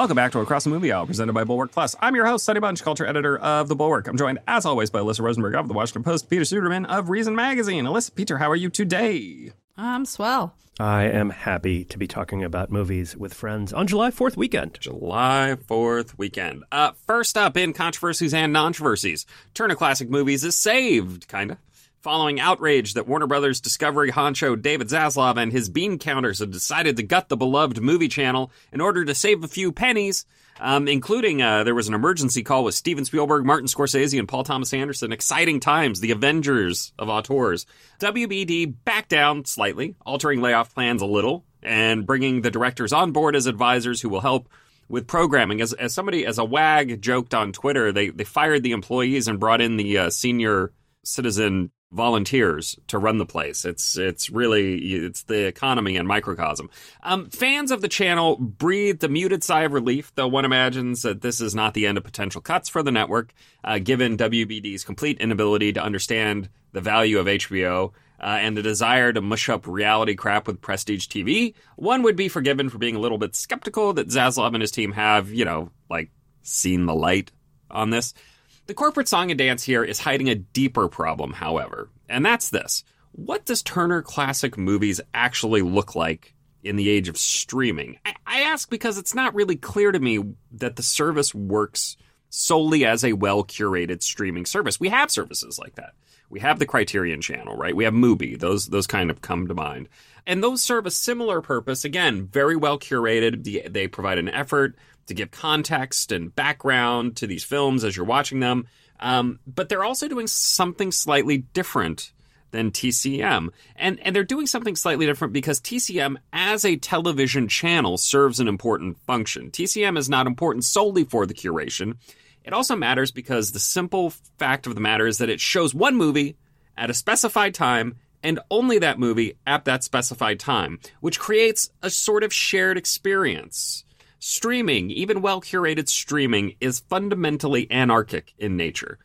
Welcome back to Across the Movie Aisle, presented by Bulwark Plus. I'm your host, Sonny Bunch, culture editor of The Bulwark. I'm joined, as always, by Alyssa Rosenberg of The Washington Post, Peter Suderman of Reason Magazine. Alyssa, Peter, how are you today? I'm swell. I am happy to be talking about movies with friends on July 4th weekend. July 4th weekend. Uh, first up in controversies and nontroversies, Turner Classic Movies is saved, kinda. Following outrage that Warner Brothers Discovery honcho David Zaslav and his bean counters had decided to gut the beloved movie channel in order to save a few pennies, um, including uh, there was an emergency call with Steven Spielberg, Martin Scorsese, and Paul Thomas Anderson. Exciting times, the Avengers of auteurs. WBD backed down slightly, altering layoff plans a little, and bringing the directors on board as advisors who will help with programming. As, as somebody, as a wag joked on Twitter, they, they fired the employees and brought in the uh, senior citizen volunteers to run the place. It's it's really it's the economy and microcosm. Um, fans of the channel breathed a muted sigh of relief, though one imagines that this is not the end of potential cuts for the network, uh, given WBD's complete inability to understand the value of HBO. Uh, and the desire to mush up reality crap with prestige TV, one would be forgiven for being a little bit skeptical that Zaslav and his team have, you know, like seen the light on this. The corporate song and dance here is hiding a deeper problem, however, and that's this. What does Turner Classic Movies actually look like in the age of streaming? I, I ask because it's not really clear to me that the service works solely as a well curated streaming service. We have services like that. We have the Criterion channel, right? We have Mubi. Those those kind of come to mind. And those serve a similar purpose. Again, very well curated. They provide an effort to give context and background to these films as you're watching them. Um, but they're also doing something slightly different than TCM. And, and they're doing something slightly different because TCM as a television channel serves an important function. TCM is not important solely for the curation. It also matters because the simple fact of the matter is that it shows one movie at a specified time and only that movie at that specified time, which creates a sort of shared experience. Streaming, even well curated streaming, is fundamentally anarchic in nature.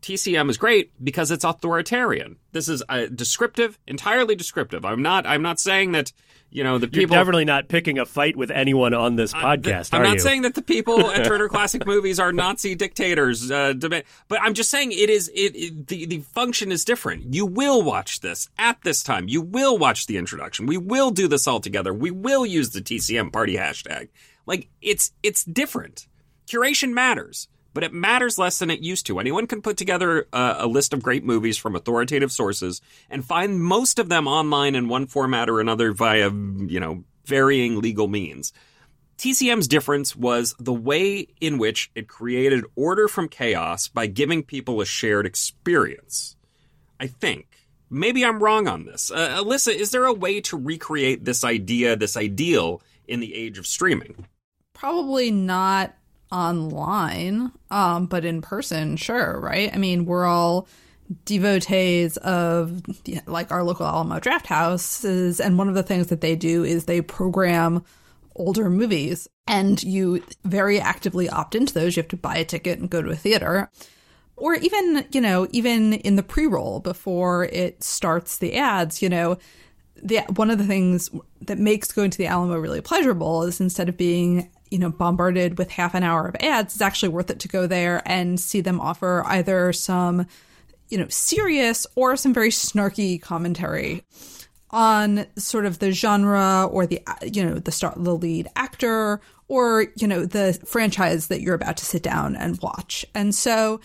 TCM is great because it's authoritarian. This is uh, descriptive, entirely descriptive. I'm not. I'm not saying that you know the people You're definitely not picking a fight with anyone on this podcast. Uh, I'm not you? saying that the people at Turner Classic Movies are Nazi dictators, uh, but I'm just saying it is. It, it the the function is different. You will watch this at this time. You will watch the introduction. We will do this all together. We will use the TCM party hashtag. Like it's it's different. Curation matters, but it matters less than it used to. Anyone can put together a, a list of great movies from authoritative sources and find most of them online in one format or another via you know varying legal means. TCM's difference was the way in which it created order from chaos by giving people a shared experience. I think. Maybe I'm wrong on this. Uh, Alyssa, is there a way to recreate this idea, this ideal, in the age of streaming? Probably not online, um, but in person, sure, right? I mean, we're all devotees of like our local Alamo Drafthouses, and one of the things that they do is they program older movies, and you very actively opt into those. You have to buy a ticket and go to a theater. Or even, you know, even in the pre roll before it starts the ads, you know, the one of the things that makes going to the Alamo really pleasurable is instead of being you know bombarded with half an hour of ads, it's actually worth it to go there and see them offer either some you know serious or some very snarky commentary on sort of the genre or the you know the star the lead actor or you know the franchise that you're about to sit down and watch. And so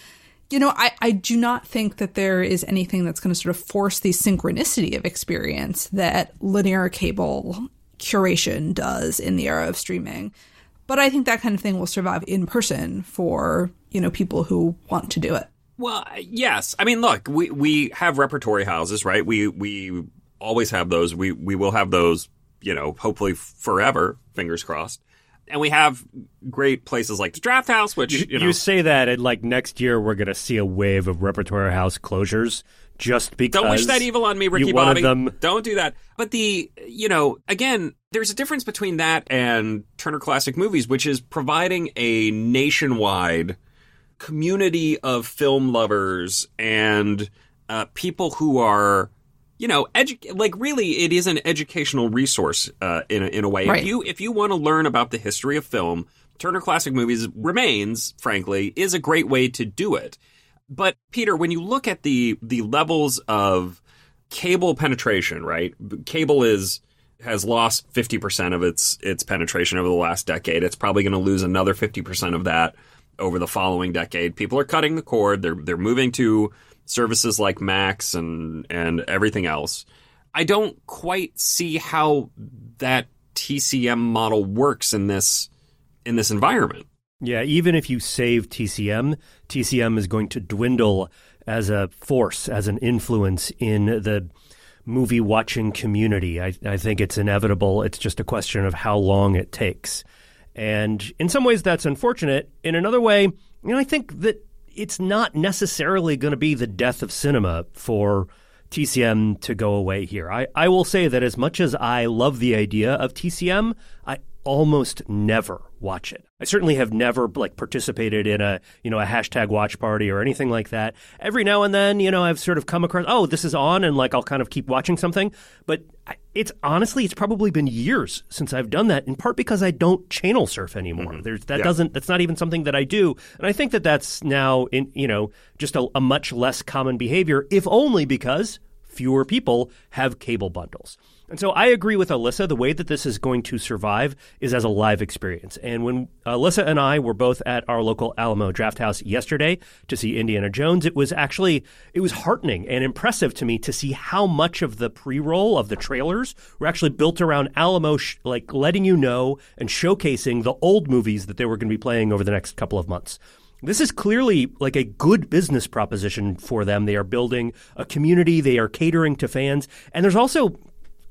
you know, I, I do not think that there is anything that's going to sort of force the synchronicity of experience that linear cable curation does in the era of streaming. But I think that kind of thing will survive in person for, you know, people who want to do it. Well, uh, yes. I mean, look, we, we have repertory houses, right? We we always have those. We we will have those, you know, hopefully forever, fingers crossed and we have great places like the Drafthouse, which you, you, know, you say that, and like next year we're going to see a wave of repertory house closures just because. Don't wish that evil on me, Ricky Bobby. Them... Don't do that. But the you know again, there's a difference between that and Turner Classic Movies, which is providing a nationwide community of film lovers and uh, people who are you know, edu- like really, it is an educational resource uh, in a, in a way. Right. If you if you want to learn about the history of film, Turner Classic Movies remains, frankly, is a great way to do it. But Peter, when you look at the the levels of cable penetration, right? Cable is has lost 50% of its its penetration over the last decade. It's probably going to lose another 50% of that over the following decade. People are cutting the cord. They're they're moving to services like Max and and everything else. I don't quite see how that TCM model works in this in this environment. Yeah, even if you save TCM, TCM is going to dwindle as a force, as an influence in the movie watching community. I, I think it's inevitable. It's just a question of how long it takes. And in some ways, that's unfortunate. In another way, you know, I think that it's not necessarily going to be the death of cinema for TCM to go away here. I, I will say that as much as I love the idea of TCM, I almost never watch it. I certainly have never like participated in a you know a hashtag watch party or anything like that. Every now and then, you know, I've sort of come across oh this is on and like I'll kind of keep watching something. But it's honestly it's probably been years since I've done that. In part because I don't channel surf anymore. Mm-hmm. There's that yeah. doesn't that's not even something that I do, and I think that that's now in you know just a, a much less common behavior, if only because fewer people have cable bundles. And so I agree with Alyssa. The way that this is going to survive is as a live experience. And when Alyssa and I were both at our local Alamo Drafthouse yesterday to see Indiana Jones, it was actually it was heartening and impressive to me to see how much of the pre-roll of the trailers were actually built around Alamo, sh- like letting you know and showcasing the old movies that they were going to be playing over the next couple of months. This is clearly like a good business proposition for them. They are building a community, they are catering to fans, and there's also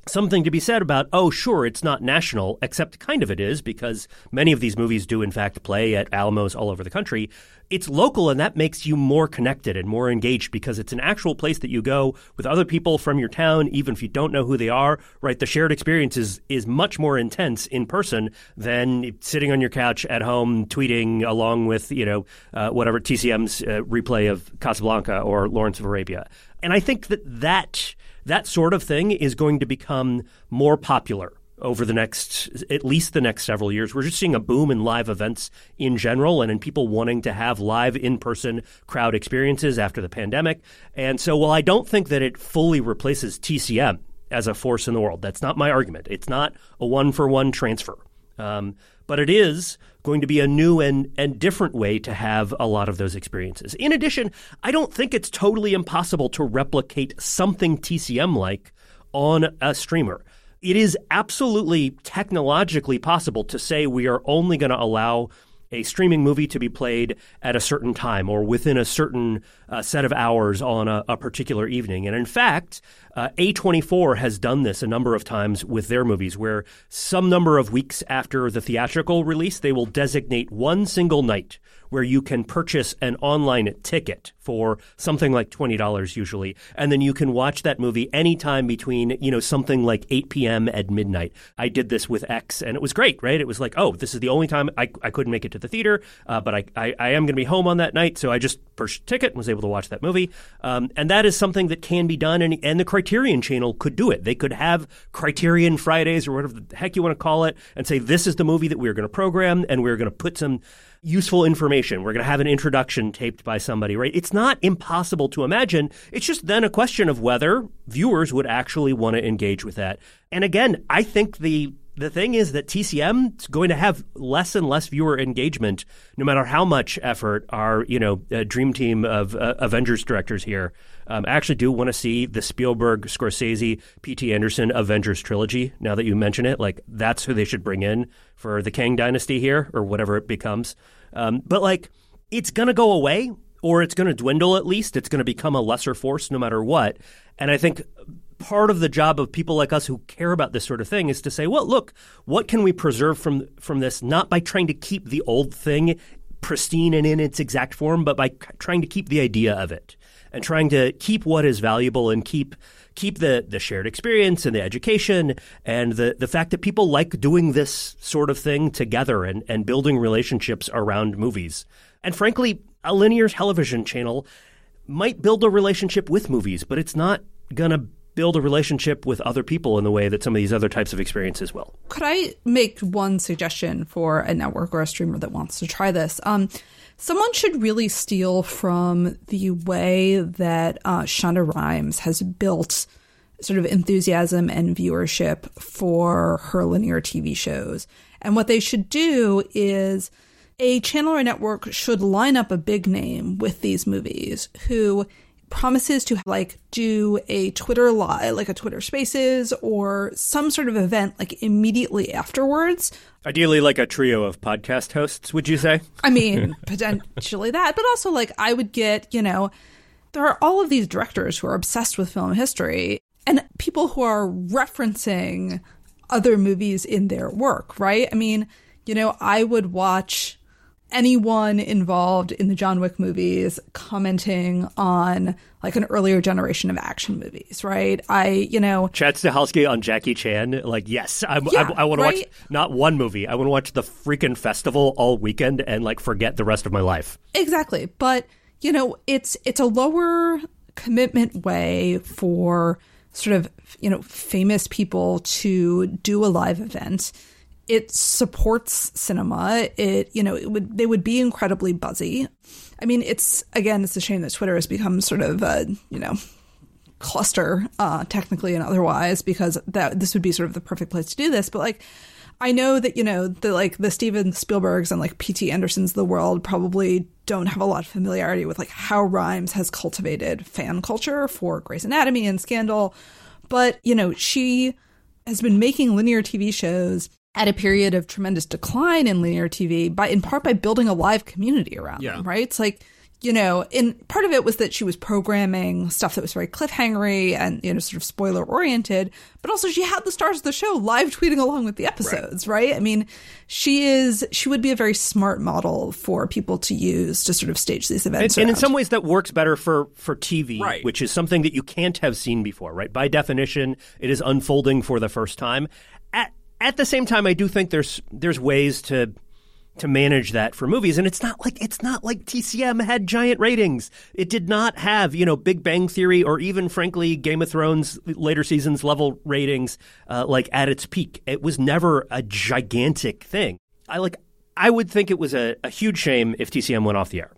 something to be said about, oh, sure, it's not national, except kind of it is, because many of these movies do, in fact, play at Alamos all over the country. It's local, and that makes you more connected and more engaged because it's an actual place that you go with other people from your town, even if you don't know who they are, right? The shared experience is, is much more intense in person than sitting on your couch at home tweeting along with, you know, uh, whatever TCM's uh, replay of Casablanca or Lawrence of Arabia. And I think that that that sort of thing is going to become more popular over the next, at least the next several years. We're just seeing a boom in live events in general and in people wanting to have live in person crowd experiences after the pandemic. And so while I don't think that it fully replaces TCM as a force in the world, that's not my argument. It's not a one for one transfer. Um, but it is going to be a new and, and different way to have a lot of those experiences. In addition, I don't think it's totally impossible to replicate something TCM like on a streamer. It is absolutely technologically possible to say we are only going to allow a streaming movie to be played at a certain time or within a certain uh, set of hours on a, a, particular evening. And in fact, uh, A24 has done this a number of times with their movies, where some number of weeks after the theatrical release, they will designate one single night where you can purchase an online ticket for something like $20 usually. And then you can watch that movie anytime between, you know, something like 8 p.m. at midnight. I did this with X and it was great, right? It was like, oh, this is the only time I, I couldn't make it to the theater, uh, but I, I, I am going to be home on that night. So I just purchased a ticket and was able to watch that movie. Um, and that is something that can be done. And, and the Criterion channel could do it. They could have Criterion Fridays or whatever the heck you want to call it and say, this is the movie that we're going to program and we're going to put some useful information. We're going to have an introduction taped by somebody, right? It's not impossible to imagine. It's just then a question of whether viewers would actually want to engage with that. And again, I think the the thing is that TCM is going to have less and less viewer engagement, no matter how much effort our you know uh, dream team of uh, Avengers directors here um, actually do want to see the Spielberg, Scorsese, P.T. Anderson Avengers trilogy. Now that you mention it, like that's who they should bring in for the Kang Dynasty here, or whatever it becomes. Um, but like, it's going to go away, or it's going to dwindle at least. It's going to become a lesser force no matter what. And I think part of the job of people like us who care about this sort of thing is to say, well, look, what can we preserve from from this? Not by trying to keep the old thing pristine and in its exact form, but by trying to keep the idea of it and trying to keep what is valuable and keep keep the, the shared experience and the education and the, the fact that people like doing this sort of thing together and, and building relationships around movies. And frankly, a linear television channel might build a relationship with movies, but it's not going to build a relationship with other people in the way that some of these other types of experiences will. Could I make one suggestion for a network or a streamer that wants to try this? Um, someone should really steal from the way that uh, Shonda Rhimes has built sort of enthusiasm and viewership for her linear TV shows. And what they should do is a channel or network should line up a big name with these movies who promises to like do a Twitter live, like a Twitter Spaces or some sort of event like immediately afterwards. Ideally, like a trio of podcast hosts, would you say? I mean, potentially that, but also like I would get, you know, there are all of these directors who are obsessed with film history and people who are referencing other movies in their work, right? I mean, you know, I would watch anyone involved in the John Wick movies commenting on like an earlier generation of action movies, right? I, you know, Chad Stahelski on Jackie Chan, like, yes, Yeah, I, I want right? to watch not one movie. I want to watch the freaking festival all weekend and like forget the rest of my life. Exactly. But, you know, it's it's a lower commitment way for sort of, you know, famous people to do a live event. It supports cinema. It, you know, it would they would be incredibly buzzy. I mean, it's again, it's a shame that Twitter has become sort of a, you know, cluster, uh, technically and otherwise, because that this would be sort of the perfect place to do this. But like, I know that you know the like the Steven Spielbergs and like P.T. Andersons of the world probably don't have a lot of familiarity with like how Rhimes has cultivated fan culture for Grey's Anatomy and Scandal, but you know she has been making linear TV shows at a period of tremendous decline in linear TV by in part by building a live community around Yeah. them, right? It's like you know, and part of it was that she was programming stuff that was very cliffhangery and you know sort of spoiler oriented, but also she had the stars of the show live tweeting along with the episodes, right? I mean, she is she would be a very smart model for people to use to sort of stage these events. And, and in some ways, that works better for for TV, Right. which is something that you can't have seen before, right? By definition, it is unfolding for the first time. At the same time, I do think there's there's ways to to manage that for movies, and it's not like it's not like TCM had giant ratings. It did not have you know Big Bang Theory or even frankly Game of Thrones later seasons level ratings uh, like at its peak. It was never a gigantic thing. I like I would think it was a, a huge shame if TCM went off the air.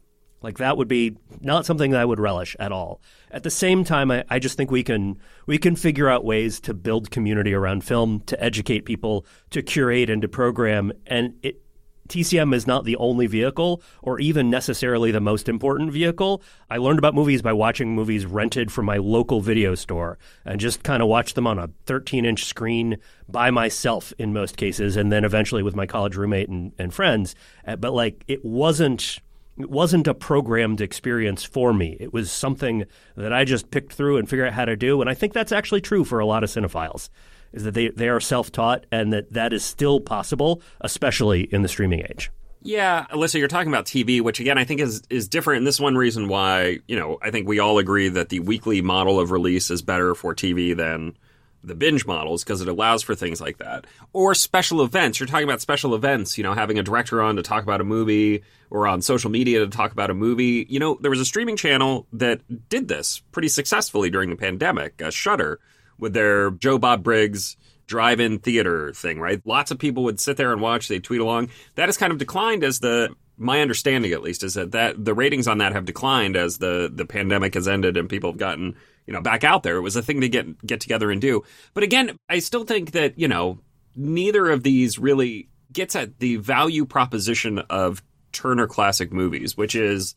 Like that would be not something that I would relish at all. At the same time, I, I just think we can we can figure out ways to build community around film, to educate people, to curate and to program. And it, TCM is not the only vehicle, or even necessarily the most important vehicle. I learned about movies by watching movies rented from my local video store, and just kind of watched them on a 13 inch screen by myself in most cases, and then eventually with my college roommate and, and friends. Uh, But like, it wasn't it wasn't a programmed experience for me. It was something that I just picked through and figured out how to do. And I think that's actually true for a lot of cinephiles, is that they, they are self-taught and that that is still possible, especially in the streaming age. Yeah, Alyssa, you're talking about TV, which again I think is is different. And this is one reason why you know I think we all agree that the weekly model of release is better for TV than the binge models because it allows for things like that. Or special events. You're talking about special events. You know, having a director on to talk about a movie or on social media to talk about a movie. You know, there was a streaming channel that did this pretty successfully during the pandemic, uh, Shudder, with their Joe Bob Briggs drive-in theater thing, right? Lots of people would sit there and watch, they'd tweet along. That has kind of declined as the my understanding at least is that, that the ratings on that have declined as the the pandemic has ended and people have gotten, you know, back out there. It was a thing to get get together and do. But again, I still think that, you know, neither of these really gets at the value proposition of Turner classic movies, which is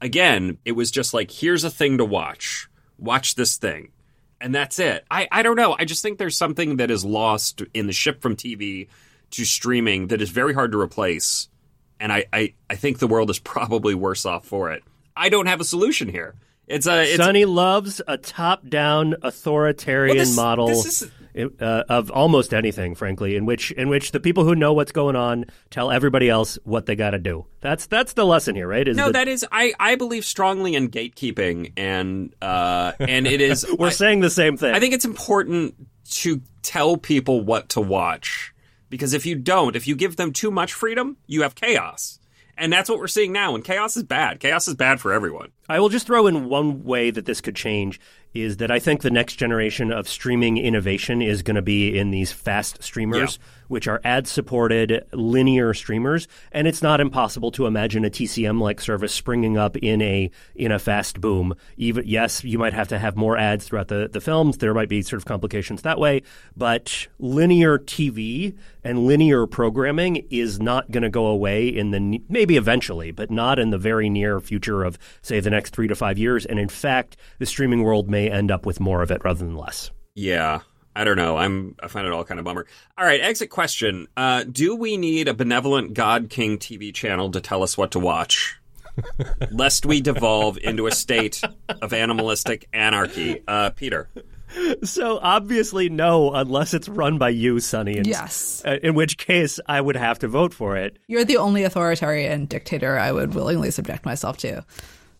again, it was just like here's a thing to watch. Watch this thing and that's it. I, I don't know. I just think there's something that is lost in the shift from TV to streaming that is very hard to replace. And I, I, I think the world is probably worse off for it. I don't have a solution here. It's a it's Sonny loves a top-down authoritarian Well, this- model this is- uh, of almost anything, frankly, in which in which the people who know what's going on tell everybody else what they got to do. That's that's the lesson here, right? Is no. that That is I, I believe strongly in gatekeeping and uh and it is we're I- saying the same thing. I think it's important to tell people what to watch because if you don't, if you give them too much freedom, you have chaos. And that's what we're seeing now. And chaos is bad. Chaos is bad for everyone. I will just throw in one way that this could change is that I think the next generation of streaming innovation is going to be in these fast streamers, yeah. which are ad supported linear streamers. And it's not impossible to imagine a TCM like service springing up in a in a fast boom. Even yes, you might have to have more ads throughout the, the films. There might be sort of complications that way. But linear TV and linear programming is not going to go away in the maybe eventually, but not in the very near future of say the next three to five years. And in fact, the streaming world may may end up with more of it rather than less. Yeah. I don't know. I'm I find it all kind of bummer. All right, exit question. Uh, do we need a benevolent God King TV channel to tell us what to watch? lest we devolve into a state of animalistic anarchy. Uh, Peter. So obviously no, unless it's run by you, Sonny. yes. Uh, in which case, I would have to vote for it. You're the only authoritarian dictator I would willingly subject myself to.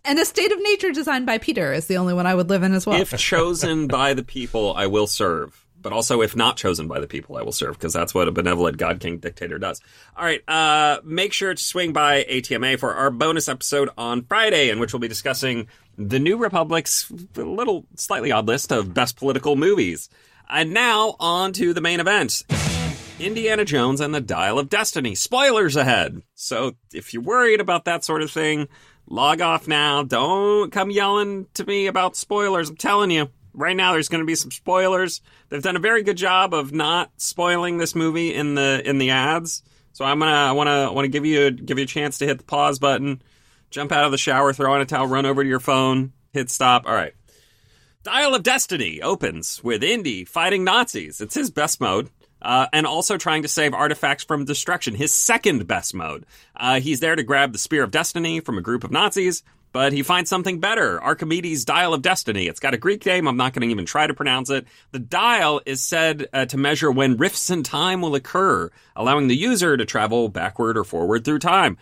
And a state of nature designed by Peter is the only one I would live in as well. If chosen by the people, I will serve. But also, if not chosen by the people, I will serve because that's what a benevolent God King dictator does. All right, uh, make sure to swing by ATMA for our bonus episode on Friday, in which we'll be discussing the New Republic's little slightly odd list of best political movies. And now on to the main event. Indiana Jones and the Dial of Destiny. Spoilers ahead. So if you're worried about that sort of thing, log off now. Don't come yelling to me about spoilers. I'm telling you, right now there's going to be some spoilers. They've done a very good job of not spoiling this movie in the in the ads. So I'm gonna I want to give you give you a chance to hit the pause button, jump out of the shower, throw on a towel, run over to your phone, hit stop. All right. Dial of Destiny opens with Indy fighting Nazis. It's his best mode uh, and also trying to save artifacts from destruction, his second best mode. Uh, he's there to grab the Spear of Destiny from a group of Nazis, but he finds something better Archimedes' Dial of Destiny. It's got a Greek name. I'm not going to even try to pronounce it. The dial is said uh, to measure when rifts in time will occur, allowing the user to travel backward or forward through time.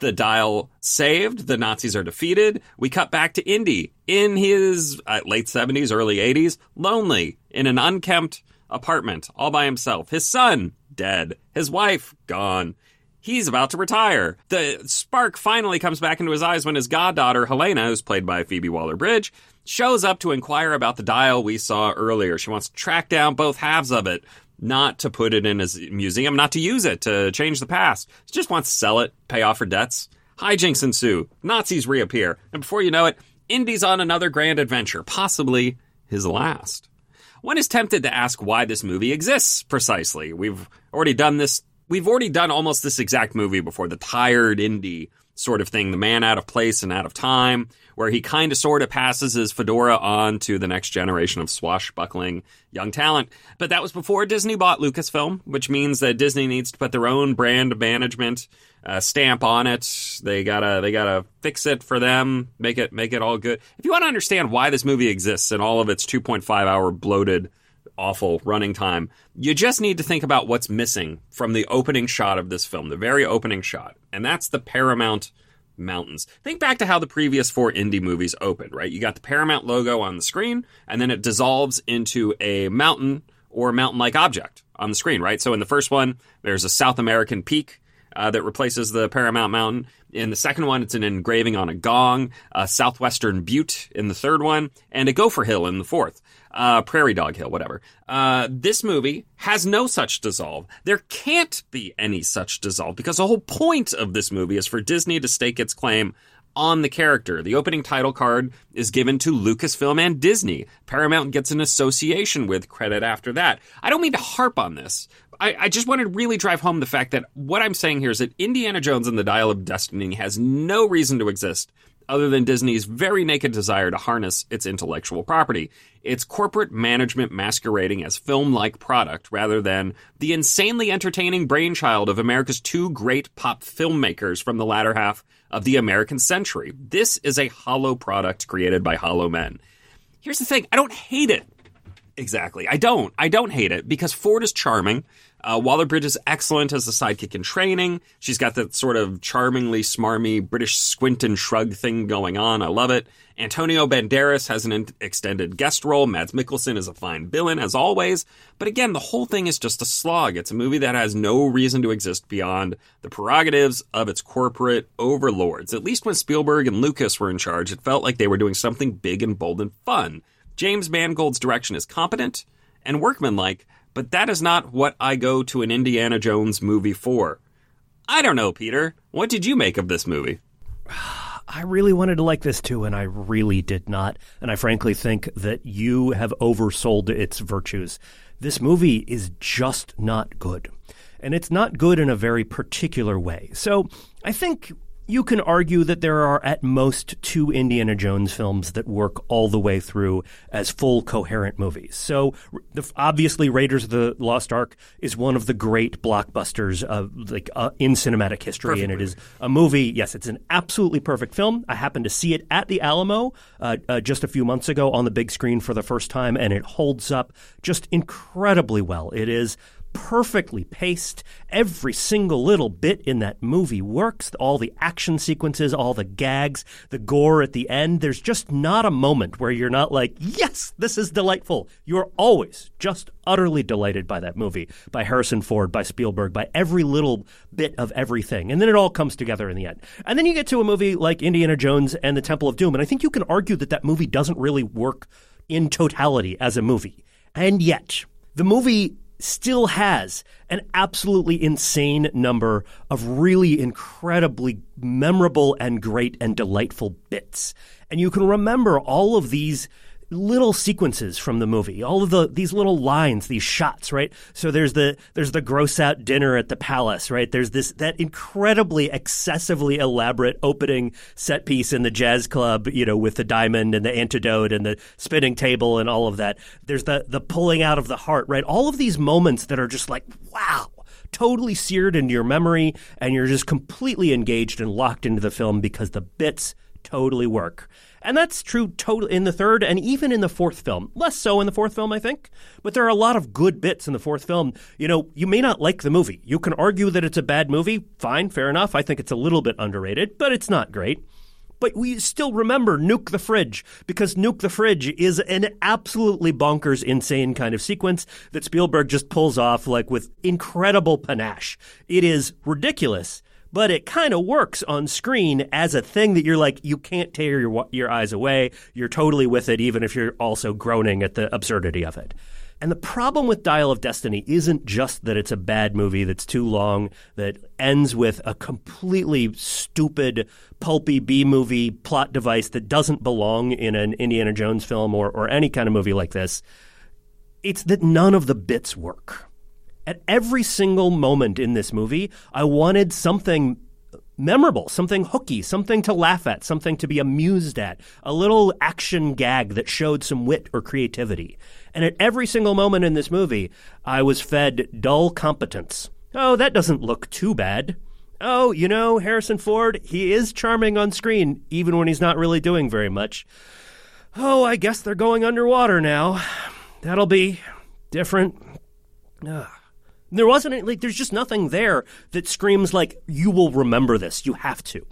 The dial saved, the Nazis are defeated. We cut back to Indy in his uh, late 70s, early 80s, lonely in an unkempt apartment all by himself. His son, dead. His wife, gone. He's about to retire. The spark finally comes back into his eyes when his goddaughter, Helena, who's played by Phoebe Waller Bridge, shows up to inquire about the dial we saw earlier. She wants to track down both halves of it, not to put it in his museum, not to use it to change the past. She just wants to sell it, pay off her debts. Hijinks ensue. Nazis reappear. And before you know it, Indy's on another grand adventure, possibly his last. One is tempted to ask why this movie exists precisely. We've already done this. We've already done almost this exact movie before. The tired Indy sort of thing, the man out of place and out of time, where he kind of sort of passes his fedora on to the next generation of swashbuckling young talent. But that was before Disney bought Lucasfilm, which means that Disney needs to put their own brand management uh, stamp on it. They gotta they gotta fix it for them, make it make it all good. If you want to understand why this movie exists and all of its 2.5 hour bloated awful running time. You just need to think about what's missing from the opening shot of this film, the very opening shot, and that's the Paramount Mountains. Think back to how the previous four Indy movies opened, right? You got the Paramount logo on the screen, and then it dissolves into a mountain or mountain like object on the screen, right? So in the first one, there's a South American peak uh, that replaces the Paramount Mountain. In the second one, it's an engraving on a gong, a Southwestern Butte in the third one, and a Gopher Hill in the fourth. Uh, Prairie Dog Hill, whatever. Uh, this movie has no such dissolve. There can't be any such dissolve because the whole point of this movie is for Disney to stake its claim on the character. The opening title card is given to Lucasfilm and Disney. Paramount gets an association with credit after that. I don't mean to harp on this, I, I, just want to really drive home the fact that what I'm saying here is that Indiana Jones and the Dial of Destiny has no reason to exist other than Disney's very naked desire to harness its intellectual property. It's corporate management masquerading as film like product rather than the insanely entertaining brainchild of America's two great pop filmmakers from the latter half of the American century. This is a hollow product created by hollow men. Here's the thing I don't hate it. Exactly. I don't. I don't hate it because Ford is charming. Uh, Waller Bridge is excellent as the sidekick in training. She's got that sort of charmingly smarmy British squint and shrug thing going on. I love it. Antonio Banderas has an extended guest role. Mads Mikkelsen is a fine villain, as always. But again, the whole thing is just a slog. It's a movie that has no reason to exist beyond the prerogatives of its corporate overlords. At least when Spielberg and Lucas were in charge, it felt like they were doing something big and bold and fun. James Mangold's direction is competent and workmanlike, but that is not what I go to an Indiana Jones movie for. I don't know, Peter. What did you make of this movie? I really wanted to like this too, and I really did not. And I frankly think that you have oversold its virtues. This movie is just not good. And it's not good in a very particular way. So I think you can argue that there are at most two Indiana Jones films that work all the way through as full coherent movies. So the, obviously Raiders of the Lost Ark is one of the great blockbusters of like uh, in cinematic history Perfect and it movie. is a movie. Yes, it's an absolutely perfect film. I happened to see it at the Alamo uh, uh, just a few months ago on the big screen for the first time and it holds up just incredibly well. It is perfectly paced. Every single little bit in that movie works. All the action sequences, all the gags, the gore at the end. There's just not a moment where you're not like, yes, this is delightful. You're always just utterly delighted by that movie, by Harrison Ford, by Spielberg, by every little bit of everything. And then it all comes together in the end. And then you get to a movie like Indiana Jones and the Temple of Doom. And I think you can argue that that movie doesn't really work in totality as a movie. And yet, the movie still has an absolutely insane number of really incredibly memorable and great and delightful bits. And you can remember all of these little sequences from the movie. All of the these little lines these shots right? So there's the there's the gross out dinner at the palace right? There's this that incredibly excessively elaborate opening set piece in the jazz club you know with the diamond and the antidote and the spinning table and all of that. There's the the pulling out of the heart right? All of these moments that are just like wow totally seared into your memory and you're just completely engaged and locked into the film because the bits totally work. And that's true total in the third and even in the fourth film. Less so in the fourth film, I think. But there are a lot of good bits in the fourth film. You know, you may not like the movie. You can argue that it's a bad movie. Fine, fair enough. I think it's a little bit underrated, but it's not great. But we still remember Nuke the Fridge because Nuke the Fridge is an absolutely bonkers, insane kind of sequence that Spielberg just pulls off like with incredible panache. It is ridiculous, but it kind of works on screen as a thing that you're like you can't tear your your eyes away. You're totally with it, even if you're also groaning at the absurdity of it. And the problem with Dial of Destiny isn't just that it's a bad movie that's too long, that ends with a completely stupid, pulpy B movie plot device that doesn't belong in an Indiana Jones film or, or any kind of movie like this. It's that none of the bits work. At every single moment in this movie, I wanted something memorable, something hooky, something to laugh at, something to be amused at, a little action gag that showed some wit or creativity. And at every single moment in this movie, I was fed dull competence. Oh, that doesn't look too bad. Oh, you know, Harrison Ford, he is charming on screen, even when he's not really doing very much. Oh, I guess they're going underwater now. That'll be different. Ugh. There wasn't any, like there's just nothing there that screams like you will remember this. You have to.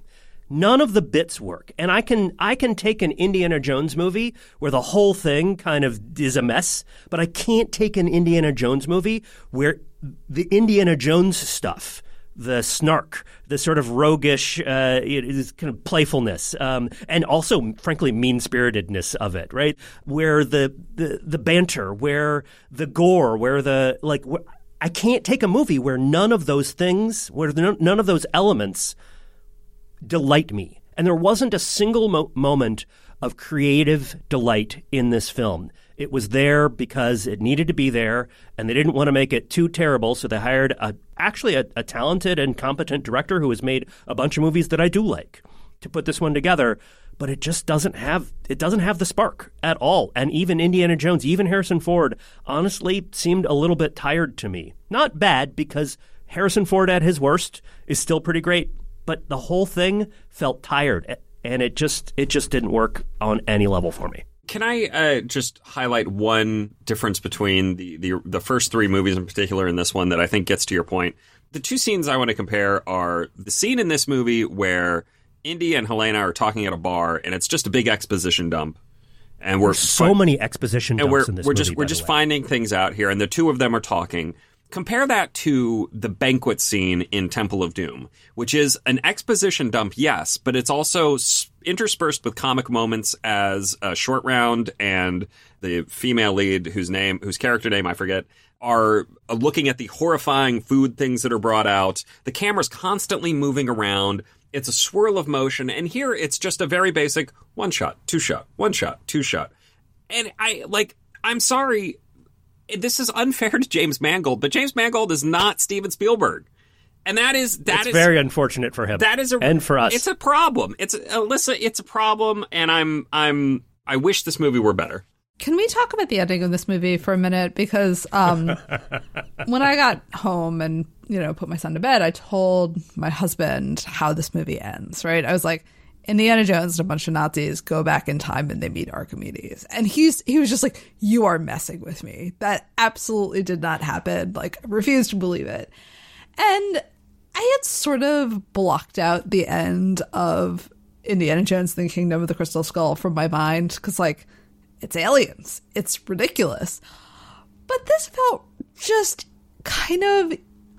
None of the bits work. And I can I can take an Indiana Jones movie where the whole thing kind of is a mess, but I can't take an Indiana Jones movie where the Indiana Jones stuff the snark, the sort of roguish, uh, it is kind of playfulness, um, and also, frankly, mean spiritedness of it, right? Where the, the the banter, where the gore, where the like. I can't take a movie where none of those things, where none of those elements delight me. And there wasn't a single mo- moment of creative delight in this film. It was there because it needed to be there, and they didn't want to make it too terrible, so they hired a, actually a, a talented and competent director who has made a bunch of movies that I do like to put this one together. But it just doesn't have it doesn't have the spark at all. And even Indiana Jones, even Harrison Ford, honestly seemed a little bit tired to me. Not bad because Harrison Ford at his worst is still pretty great, but the whole thing felt tired and it just it just didn't work on any level for me. Can I uh, just highlight one difference between the, the the first three movies in particular and this one that I think gets to your point? The two scenes I want to compare are the scene in this movie where Indy and Helena are talking at a bar, and it's just a big exposition dump, and we're so fi- many exposition and dumps we're in this we're movie, just we're just finding things out here, and the two of them are talking. Compare that to the banquet scene in Temple of Doom, which is an exposition dump, yes, but it's also interspersed with comic moments as a Short Round and the female lead, whose name, whose character name I forget, are uh, looking at the horrifying food things that are brought out. The camera's constantly moving around. It's a swirl of motion, and here it's just a very basic one shot, two shot, one shot, two shot. And I like, I'm sorry, this is unfair to James Mangold, but James Mangold is not Steven Spielberg, and that is that It's is very unfortunate for him. that is a and for us. It's a problem. It's Alyssa. It's a problem, and I'm I'm I wish this movie were better. Can we talk about the ending of this movie for a minute? Because um, when I got home and you know put my son to bed, I told my husband how this movie ends. Right? I was like, Indiana Jones and a bunch of Nazis go back in time and they meet Archimedes, and he's he was just like, "You are messing with me. That absolutely did not happen. Like, I refuse to believe it." And I had sort of blocked out the end of Indiana Jones and the Kingdom of the Crystal Skull from my mind because, like, it's aliens. It's ridiculous. But this felt just kind of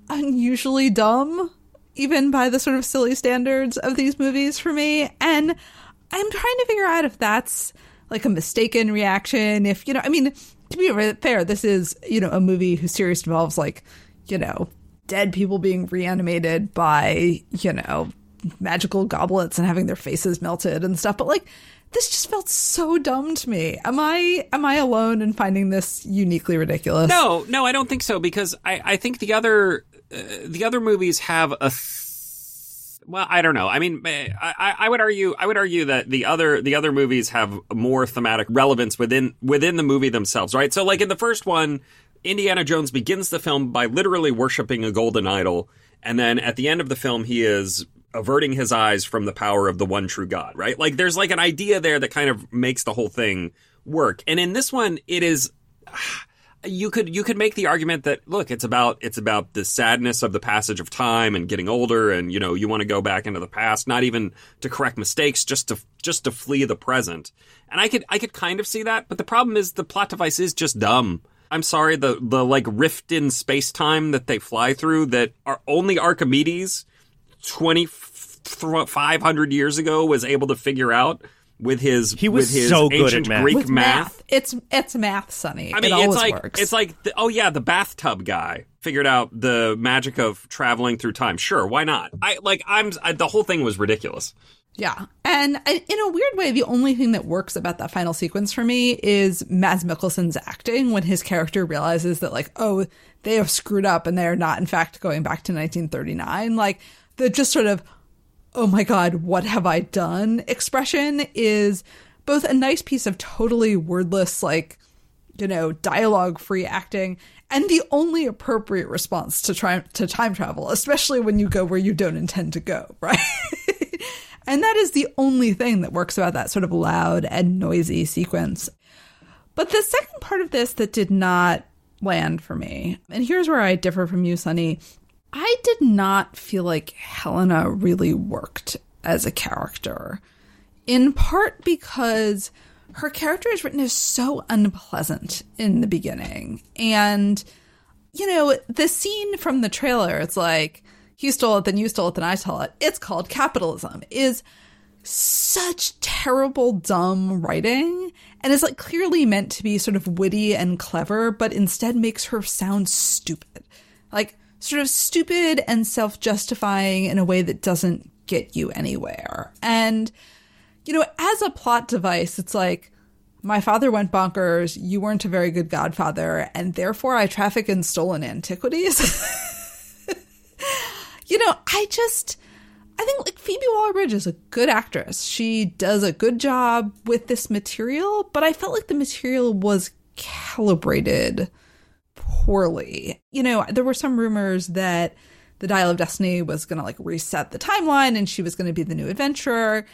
unusually dumb, even by the sort of silly standards of these movies for me. And I'm trying to figure out if that's like a mistaken reaction. If, you know, I mean, to be fair, this is, you know, a movie whose series involves like, you know, dead people being reanimated by, you know, magical goblets and having their faces melted and stuff. But like, this just felt so dumb to me. Am I am I alone in finding this uniquely ridiculous? No, no, I don't think so because I, I think the other uh, the other movies have a. Th- well, I don't know. I mean, I, I I would argue I would argue that the other the other movies have more thematic relevance within within the movie themselves, right? So, like in the first one, Indiana Jones begins the film by literally worshiping a golden idol, and then at the end of the film, he is averting his eyes from the power of the one true God, right? Like there's like an idea there that kind of makes the whole thing work. And in this one, it is you could you could make the argument that look, it's about it's about the sadness of the passage of time and getting older and you know, you want to go back into the past, not even to correct mistakes, just to just to flee the present. And I could I could kind of see that, but the problem is the plot device is just dumb. I'm sorry, the the like rift in space time that they fly through that are only Archimedes 2500 years ago was able to figure out with his He was with his so good at math. Greek With math. It's it's math, Sonny. I mean, it it's like works. it's like the, oh yeah, the bathtub guy figured out the magic of traveling through time. Sure, why not? I like I'm I, the whole thing was ridiculous. Yeah. And I, in a weird way, the only thing that works about that final sequence for me is Mads Mikkelsen's acting when his character realizes that, like, oh, they have screwed up and they are not, in fact, going back to 1939. Like, the just sort of, oh my God, what have I done expression is both a nice piece of totally wordless, like, you know, dialogue free acting and the only appropriate response to try to time travel, especially when you go where you don't intend to go, right? and that is the only thing that works about that sort of loud and noisy sequence. But the second part of this that did not land for me, and here's where I differ from you, Sonny. I did not feel like Helena really worked as a character. In part because her character is written as so unpleasant in the beginning. And, you know, the scene from the trailer, it's like, you stole it, then you stole it, then I stole it. It's called capitalism, is such terrible, dumb writing. And is like clearly meant to be sort of witty and clever, but instead makes her sound stupid. Like, sort of stupid and self justifying in a way that doesn't get you anywhere. And, you know, as a plot device, it's like, my father went bonkers, you weren't a very good godfather, and therefore I traffic in stolen antiquities. you know, I just, I think like Phoebe Waller Bridge is a good actress. She does a good job with this material, but I felt like the material was calibrated poorly. You know, there were some rumors that the Dial of Destiny was going to like reset the timeline and she was going to be the new adventurer.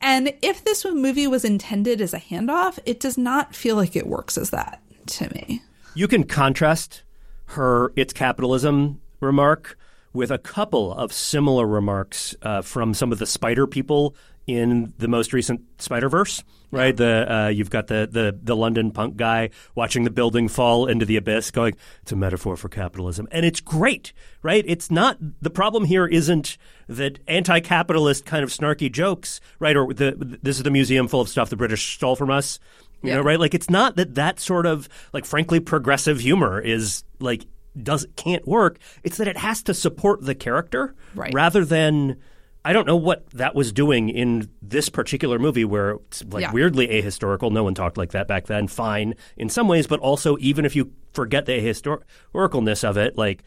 And if this movie was intended as a handoff, it does not feel like it works as that to me. You can contrast her "it's capitalism" remark with a couple of similar remarks uh, from some of the spider people in the most recent Spider Verse. Right, the uh, you've got the, the the London punk guy watching the building fall into the abyss, going, "It's a metaphor for capitalism," and it's great, right? It's not the problem here isn't that anti-capitalist kind of snarky jokes, right? Or the this is the museum full of stuff the British stole from us, you Yeah. know, right? Like it's not that that sort of like frankly progressive humor is like does can't work. It's that it has to support the character Right. rather than I don't know what that was doing in this particular movie where it's like Yeah. weirdly ahistorical. No one talked like that back then. Fine in some ways, but also even if you forget the ahistoricalness of it, like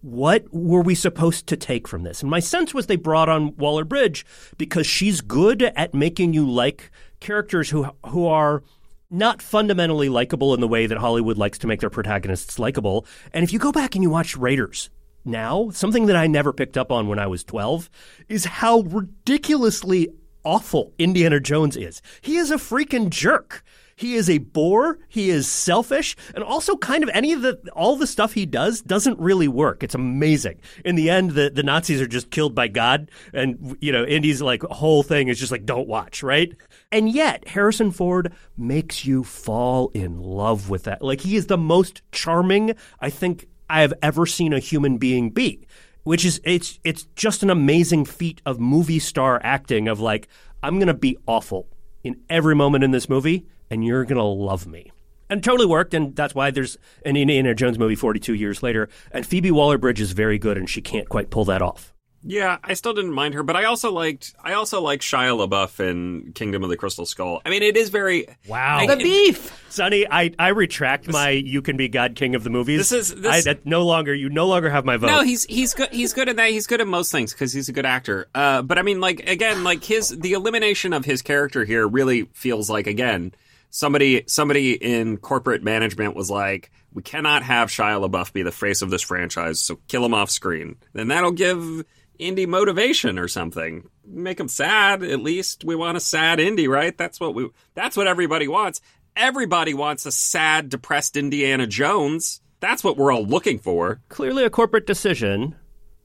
what were we supposed to take from this? And my sense was they brought on Waller Bridge because she's good at making you like characters who who are not fundamentally likable in the way that Hollywood likes to make their protagonists likable. And if you go back and you watch Raiders now, something that I never picked up on when I was 12 is how ridiculously awful Indiana Jones is. He is a freaking jerk. He is a bore. He is selfish, and also kind of any of the all the stuff he does doesn't really work. It's amazing. In the end, the the Nazis are just killed by God, and you know Indy's like whole thing is just like don't watch, right? And yet Harrison Ford makes you fall in love with that. Like he is the most charming I think I have ever seen a human being be which is it's it's just an amazing feat of movie star acting of like I'm going to be awful in every moment in this movie and you're going to love me. And totally worked and that's why there's an Indiana Jones movie 42 years later and Phoebe Waller-Bridge is very good and she can't quite pull that off. Yeah, I still didn't mind her, but I also liked I also liked Shia LaBeouf in Kingdom of the Crystal Skull. I mean, it is very Wow. The beef. Sonny, I, I retract my you can be God King of the movies. This is- this- I, that no longer you no longer have my vote. No, he's he's good. He's good at that. He's good at most things because he's a good actor. Uh, but I mean, like again, like his the elimination of his character here really feels like again somebody somebody in corporate management was like, we cannot have Shia LaBeouf be the face of this franchise, so kill him off screen. Then that'll give Indy motivation or something. Make them sad. At least we want a sad Indy, right? That's what we. That's what everybody wants. Everybody wants a sad, depressed Indiana Jones. That's what we're all looking for. clearly a corporate decision,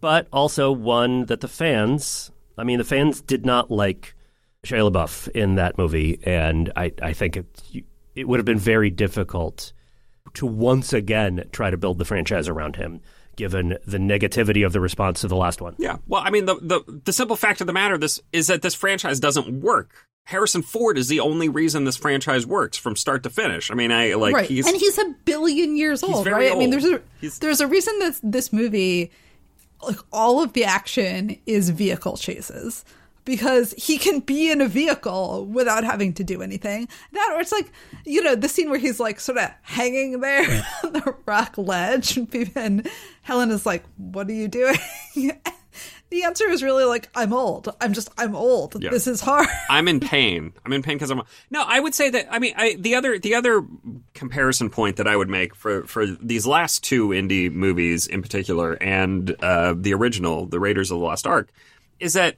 but also one that the fans, I mean, the fans did not like Shia LaBeouf in that movie, and I, I think it, it would have been very difficult to once again try to build the franchise around him, given the negativity of the response to the last one. Yeah. Well, I mean, the, the the simple fact of the matter this is that this franchise doesn't work. Harrison Ford is the only reason this franchise works from start to finish. I mean, I like right. he's and he's a billion years old, very right? I mean, there's a He's- there's a reason that this movie, like all of the action, is vehicle chases because he can be in a vehicle without having to do anything. That or it's like you know the scene where he's like sort of hanging there on the rock ledge, and and Helen is like, "What are you doing?" the answer is really like, "I'm old. I'm just I'm old. Yeah. This is hard." I'm in pain. I'm in pain because I'm. No, I would say that. I mean, I, the other the other comparison point that I would make for for these last two Indy movies in particular, and uh, the original, the Raiders of the Lost Ark, is that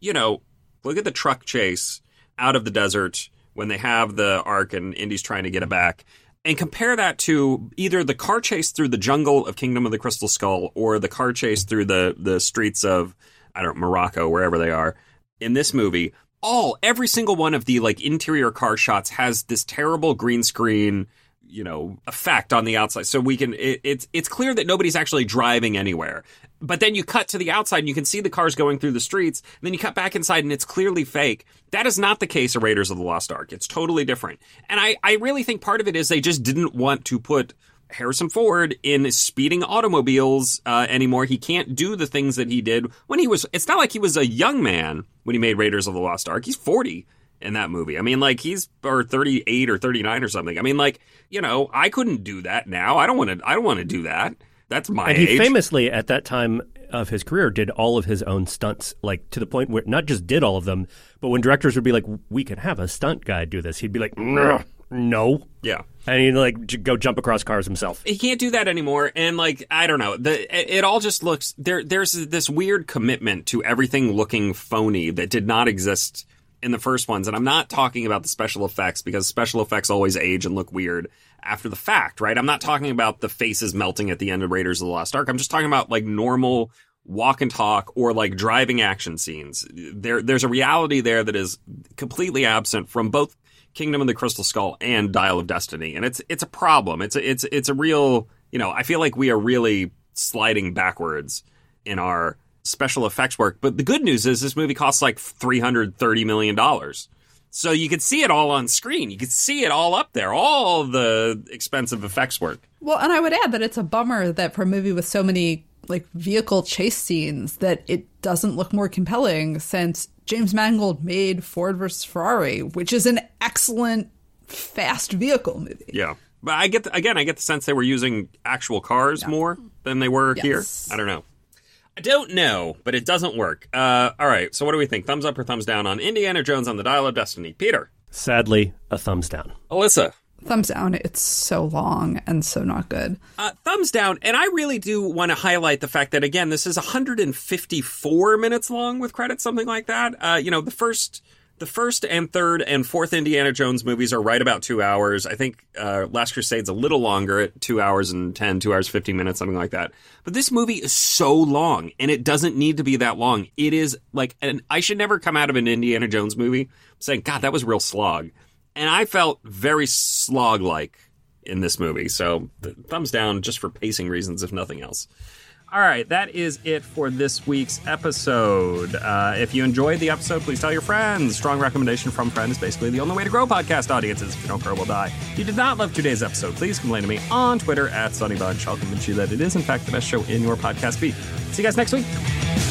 you know, look at the truck chase out of the desert when they have the Ark and Indy's trying to get it back. And compare that to either the car chase through the jungle of Kingdom of the Crystal Skull or the car chase through the, the streets of, I don't know, Morocco, wherever they are in this movie, all every single one of the like interior car shots has this terrible green screen, you know, effect on the outside. So we can it, it's it's clear that nobody's actually driving anywhere. But then you cut to the outside and you can see the cars going through the streets. And then you cut back inside and it's clearly fake. That is not the case of Raiders of the Lost Ark. It's totally different. And I, I really think part of it is they just didn't want to put Harrison Ford in speeding automobiles uh, anymore. He can't do the things that he did when he was. It's not like he was a young man when he made Raiders of the Lost Ark. He's forty in that movie. I mean, like he's or thirty eight or thirty nine or something. I mean, like you know, I couldn't do that now. I don't want to. I don't want to do that. That's my And age. he famously, at that time of his career, did all of his own stunts, like to the point where not just did all of them, but when directors would be like, "We can have a stunt guy do this," he'd be like, "No, no," yeah. and he'd like j- go jump across cars himself. he can't do that anymore and like i don't know the it, it all just looks there there's this weird commitment to everything looking phony that did not exist in the first ones, and I'm not talking about the special effects because special effects always age and look weird after the fact, right? I'm not talking about the faces melting at the end of Raiders of the Lost Ark. I'm just talking about like normal walk and talk or like driving action scenes. There, there's a reality there that is completely absent from both Kingdom of the Crystal Skull and Dial of Destiny, and it's it's a problem. It's a, it's it's a real you know I feel like we are really sliding backwards in our special effects work. But the good news is this movie costs like three hundred thirty million dollars. So you could see it all on screen. You could see it all up there, all the expensive effects work. Well, and I would add that it's a bummer that for a movie with so many like vehicle chase scenes that it doesn't look more compelling since James Mangold made Ford versus Ferrari, which is an excellent fast vehicle movie. Yeah. But I get the, again, I get the sense they were using actual cars yeah. more than they were yes. here. I don't know. I don't know, but it doesn't work. Uh, all right, so what do we think? Thumbs up or thumbs down on Indiana Jones on the Dial of Destiny? Peter. Sadly, a thumbs down. Alyssa. Thumbs down. It's so long and so not good. Uh, thumbs down. And I really do want to highlight the fact that, again, this is 154 minutes long with credits, something like that. Uh, you know, the first the first and third and fourth Indiana Jones movies are right about two hours. I think uh, Last Crusade's a little longer at two hours and 10, two hours, 15 minutes, something like that. But this movie is so long and it doesn't need to be that long. It is like, and I should never come out of an Indiana Jones movie saying, God, that was real slog. And I felt very slog like in this movie. So thumbs down just for pacing reasons, if nothing else. All right, that is it for this week's episode. Uh, if you enjoyed the episode, please tell your friends. Strong recommendation from friends is basically the only way to grow podcast audiences. If you don't grow, we'll die. If you did not love today's episode, please complain to me on Twitter at SonnyBunch. I'll convince you that it is, in fact, the best show in your podcast feed. See you guys next week.